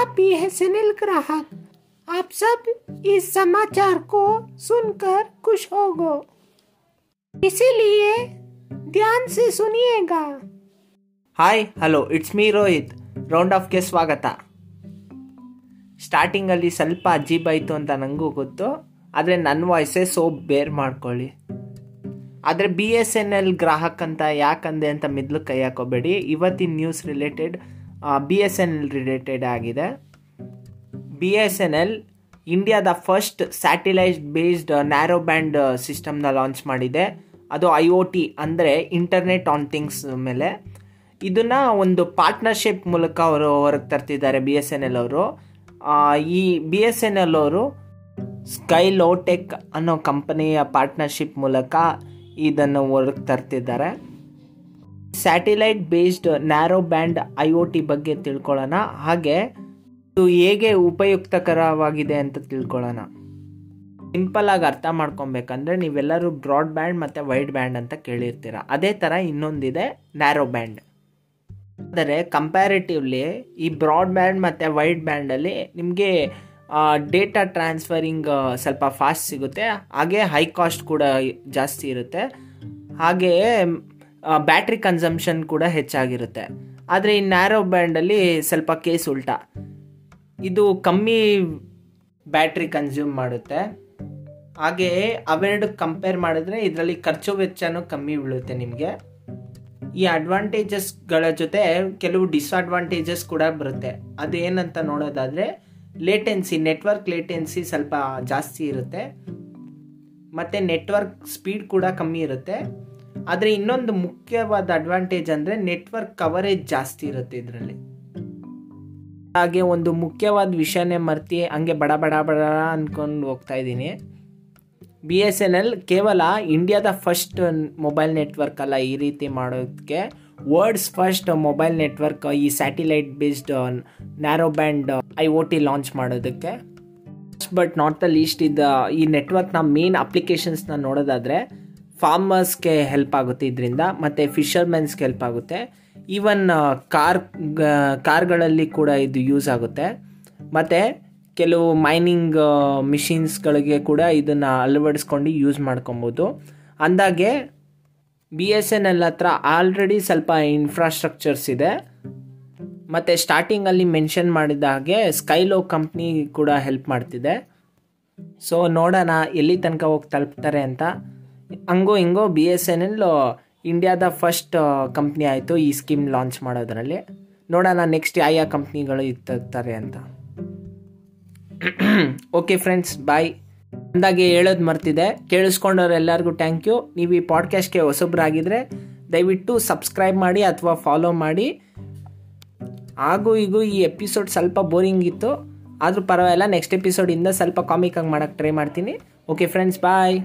नया बीएसएनएल ग्राहक आप सब इस समाचार को सुनकर खुश होगो इसीलिए ध्यान से सुनिएगा hi hello it's me Rohit round ಆಫ್ಗೆ ಸ್ವಾಗತ ಸ್ಟಾರ್ಟಿಂಗಲ್ಲಿ ಸ್ವಲ್ಪ ಅಜೀಬಾಯಿತು ಅಂತ ನನಗೂ ಗೊತ್ತು ಆದರೆ ನನ್ನ ವಾಯ್ಸೇ ಸೊ ಬೇರ್ ಮಾಡ್ಕೊಳ್ಳಿ ಆದರೆ B S N L Grahak ಅಂತ ಯಾಕಂದೆ ಅಂತ ಮಿದ್ಲು ಕೈ ಹಾಕೋಬೇಡಿ ಇವತ್ತಿನ news related B S N L related ಆಗಿದೆ. ಬಿ ಎಸ್ ಎನ್ ಎಲ್ ಇಂಡಿಯಾದ first satellite based narrow band ಸಿಸ್ಟಮ್ನ ಲಾಂಚ್ ಮಾಡಿದೆ. ಅದು ಐ ಒ ಟಿ ಅಂದರೆ ಇಂಟರ್ನೆಟ್ ಆನ್ ಥಿಂಗ್ಸ್ ಮೇಲೆ. ಇದನ್ನು ಒಂದು ಪಾರ್ಟ್ನರ್ಶಿಪ್ ಮೂಲಕ ಅವರು ಹೊರಗೆ ತರ್ತಿದ್ದಾರೆ ಬಿ ಎಸ್ ಎನ್ ಎಲ್ ಅವರು. ಈ ಬಿ ಎಸ್ ಎನ್ ಎಲ್ ಅವರು ಸ್ಕೈ ಲೋಟೆಕ್ ಅನ್ನೋ ಕಂಪನಿಯ ಪಾರ್ಟ್ನರ್ಶಿಪ್ ಮೂಲಕ ಇದನ್ನು ಹೊರಗೆ ತರ್ತಿದ್ದಾರೆ. Satellite based narrow band I O T ಬಗ್ಗೆ ತಿಳ್ಕೊಳ್ಳೋಣ. ಹಾಗೆ ಇದು ಹೇಗೆ ಉಪಯುಕ್ತಕರವಾಗಿದೆ ಅಂತ ತಿಳ್ಕೊಳ್ಳೋಣ. ಸಿಂಪಲ್ ಆಗಿ ಅರ್ಥ ಮಾಡ್ಕೊಬೇಕಂದ್ರೆ ನೀವೆಲ್ಲರೂ ಬ್ರಾಡ್ ಬ್ಯಾಂಡ್ ಮತ್ತು ವೈಡ್ ಬ್ಯಾಂಡ್ ಅಂತ ಕೇಳಿರ್ತೀರ. ಅದೇ ಥರ ಇನ್ನೊಂದಿದೆ ನ್ಯಾರೋ ಬ್ಯಾಂಡ್. ಆದರೆ ಕಂಪ್ಯಾರಿಟಿವ್ಲಿ ಈ ಬ್ರಾಡ್ ಬ್ಯಾಂಡ್ ಮತ್ತು ವೈಡ್ ಬ್ಯಾಂಡಲ್ಲಿ ನಿಮಗೆ ಡೇಟಾ ಟ್ರಾನ್ಸ್ಫರಿಂಗ್ ಸ್ವಲ್ಪ ಫಾಸ್ಟ್ ಸಿಗುತ್ತೆ. ಹಾಗೆ ಹೈ ಕಾಸ್ಟ್ ಕೂಡ ಜಾಸ್ತಿ ಇರುತ್ತೆ. ಹಾಗೆಯೇ ಬ್ಯಾಟ್ರಿ ಕನ್ಸಂಪ್ಷನ್ ಕೂಡ ಹೆಚ್ಚಾಗಿರುತ್ತೆ. ಆದರೆ ಈ ನ್ಯಾರೋ ಬ್ಯಾಂಡಲ್ಲಿ ಸ್ವಲ್ಪ ಕೇಸ್ ಉಲ್ಟಾ. ಇದು ಕಮ್ಮಿ ಬ್ಯಾಟ್ರಿ ಕನ್ಸ್ಯೂಮ್ ಮಾಡುತ್ತೆ. ಹಾಗೆಯೇ ಅವೆರಡು ಕಂಪೇರ್ ಮಾಡಿದ್ರೆ ಇದರಲ್ಲಿ ಖರ್ಚು ವೆಚ್ಚನೂ ಕಮ್ಮಿ ಬೀಳುತ್ತೆ ನಿಮಗೆ. ಈ ಅಡ್ವಾಂಟೇಜಸ್ಗಳ ಜೊತೆ ಕೆಲವು ಡಿಸ್ಅಡ್ವಾಂಟೇಜಸ್ ಕೂಡ ಬರುತ್ತೆ. ಅದು ಏನಂತ ನೋಡೋದಾದರೆ ಲೇಟೆನ್ಸಿ ನೆಟ್ವರ್ಕ್ ಲೇಟೆನ್ಸಿ ಸ್ವಲ್ಪ ಜಾಸ್ತಿ ಇರುತ್ತೆ. ಮತ್ತು ನೆಟ್ವರ್ಕ್ ಸ್ಪೀಡ್ ಕೂಡ ಕಮ್ಮಿ ಇರುತ್ತೆ. ಆದರೆ ಇನ್ನೊಂದು ಮುಖ್ಯವಾದ ಅಡ್ವಾಂಟೇಜ್ ಅಂದರೆ ನೆಟ್ವರ್ಕ್ ಕವರೇಜ್ ಜಾಸ್ತಿ ಇರುತ್ತೆ ಇದರಲ್ಲಿ. ಹಾಗೆ ಒಂದು ಮುಖ್ಯವಾದ ವಿಷಯನೇ ಮರ್ತಿ ಹಂಗೆ ಬಡ ಬಡ ಬಡ ಅಂದ್ಕೊಂಡು ಹೋಗ್ತಾ ಇದ್ದೀನಿ. ಬಿ ಎಸ್ ಎನ್ ಎಲ್ ಕೇವಲ ಇಂಡಿಯಾದ ಫಸ್ಟ್ ಮೊಬೈಲ್ ನೆಟ್ವರ್ಕ್ ಅಲ್ಲ ಈ ರೀತಿ ಮಾಡೋದಕ್ಕೆ. ವರ್ಡ್ಸ್ ಫಸ್ಟ್ ಮೊಬೈಲ್ ನೆಟ್ವರ್ಕ್ ಈ satellite based narrow band I O T launch ಮಾಡೋದಕ್ಕೆ. ಬಟ್ ನಾಟ್ ದ ಲೀಸ್ಟ್ ಇದು, ಈ ನೆಟ್ವರ್ಕ್ನ ಮೇನ್ ಅಪ್ಲಿಕೇಶನ್ಸ್ನ ನೋಡೋದಾದರೆ ಫಾರ್ಮರ್ಸ್ಗೆ ಹೆಲ್ಪ್ ಆಗುತ್ತೆ ಇದರಿಂದ, ಮತ್ತು ಫಿಶರ್ಮೆನ್ಸ್ಗೆ ಹೆಲ್ಪ್ ಆಗುತ್ತೆ. ಈವನ್ ಕಾರ್ ಕಾರ್ಗಳಲ್ಲಿ ಕೂಡ ಇದು ಯೂಸ್ ಆಗುತ್ತೆ. ಮತ್ತು ಕೆಲವು ಮೈನಿಂಗ್ ಮಿಷಿನ್ಸ್ಗಳಿಗೆ ಕೂಡ ಇದನ್ನು ಅಳವಡಿಸ್ಕೊಂಡು ಯೂಸ್ ಮಾಡ್ಕೊಬೋದು. ಅಂದಾಗೆ ಬಿ ಎಸ್ ಎನ್ ಎಲ್ ಹತ್ರ ಆಲ್ರೆಡಿ ಸ್ವಲ್ಪ ಇನ್ಫ್ರಾಸ್ಟ್ರಕ್ಚರ್ಸ್ ಇದೆ. ಮತ್ತು ಸ್ಟಾರ್ಟಿಂಗಲ್ಲಿ ಮೆನ್ಷನ್ ಮಾಡಿದ ಹಾಗೆ ಸ್ಕೈಲೋ ಕಂಪ್ನಿ ಕೂಡ ಹೆಲ್ಪ್ ಮಾಡ್ತಿದೆ. ಸೊ ನೋಡೋಣ ಎಲ್ಲಿ ತನಕ ಹೋಗಿ ತಲುಪ್ತಾರೆ ಅಂತ. ಹಂಗೋ ಹಿಂಗೋ ಬಿ ಎಸ್ ಎನ್ ಎಲ್ ಇಂಡಿಯಾದ ಫಸ್ಟ್ ಕಂಪ್ನಿ ಆಯಿತು. ಈ ಸ್ಕೀಮ್ ಲಾಂಚ್ ಮಾಡೋದ್ರಲ್ಲಿ. ನೋಡೋಣ ನೆಕ್ಸ್ಟ್ ಯಾವ ಯಾವ ಕಂಪ್ನಿಗಳು ಇತ್ತಾರೆ ಅಂತ. ಓಕೆ ಫ್ರೆಂಡ್ಸ್ ಬಾಯ್ ಅಂದಾಗೆ ಹೇಳೋದು ಮರ್ತಿದೆ ಕೇಳಿಸ್ಕೊಂಡವ್ರೆಲ್ಲರಿಗೂ ಥ್ಯಾಂಕ್ ಯು ನೀವು ಈ ಪಾಡ್ಕಾಸ್ಟ್ಗೆ ಹೊಸಬ್ರಾಗಿದ್ದರೆ ದಯವಿಟ್ಟು ಸಬ್ಸ್ಕ್ರೈಬ್ ಮಾಡಿ ಅಥವಾ ಫಾಲೋ ಮಾಡಿ. ಹಾಗೂ ಈಗೂ ಈ ಎಪಿಸೋಡ್ ಸ್ವಲ್ಪ ಬೋರಿಂಗ್ ಇತ್ತು. ಆದರೂ ಪರವಾಗಿಲ್ಲ ನೆಕ್ಸ್ಟ್ ಎಪಿಸೋಡಿಂದ ಸ್ವಲ್ಪ ಕಾಮಿಕ್ ಆಗಿ ಮಾಡೋಕ್ಕೆ ಟ್ರೈ ಮಾಡ್ತೀನಿ. Okay friends bye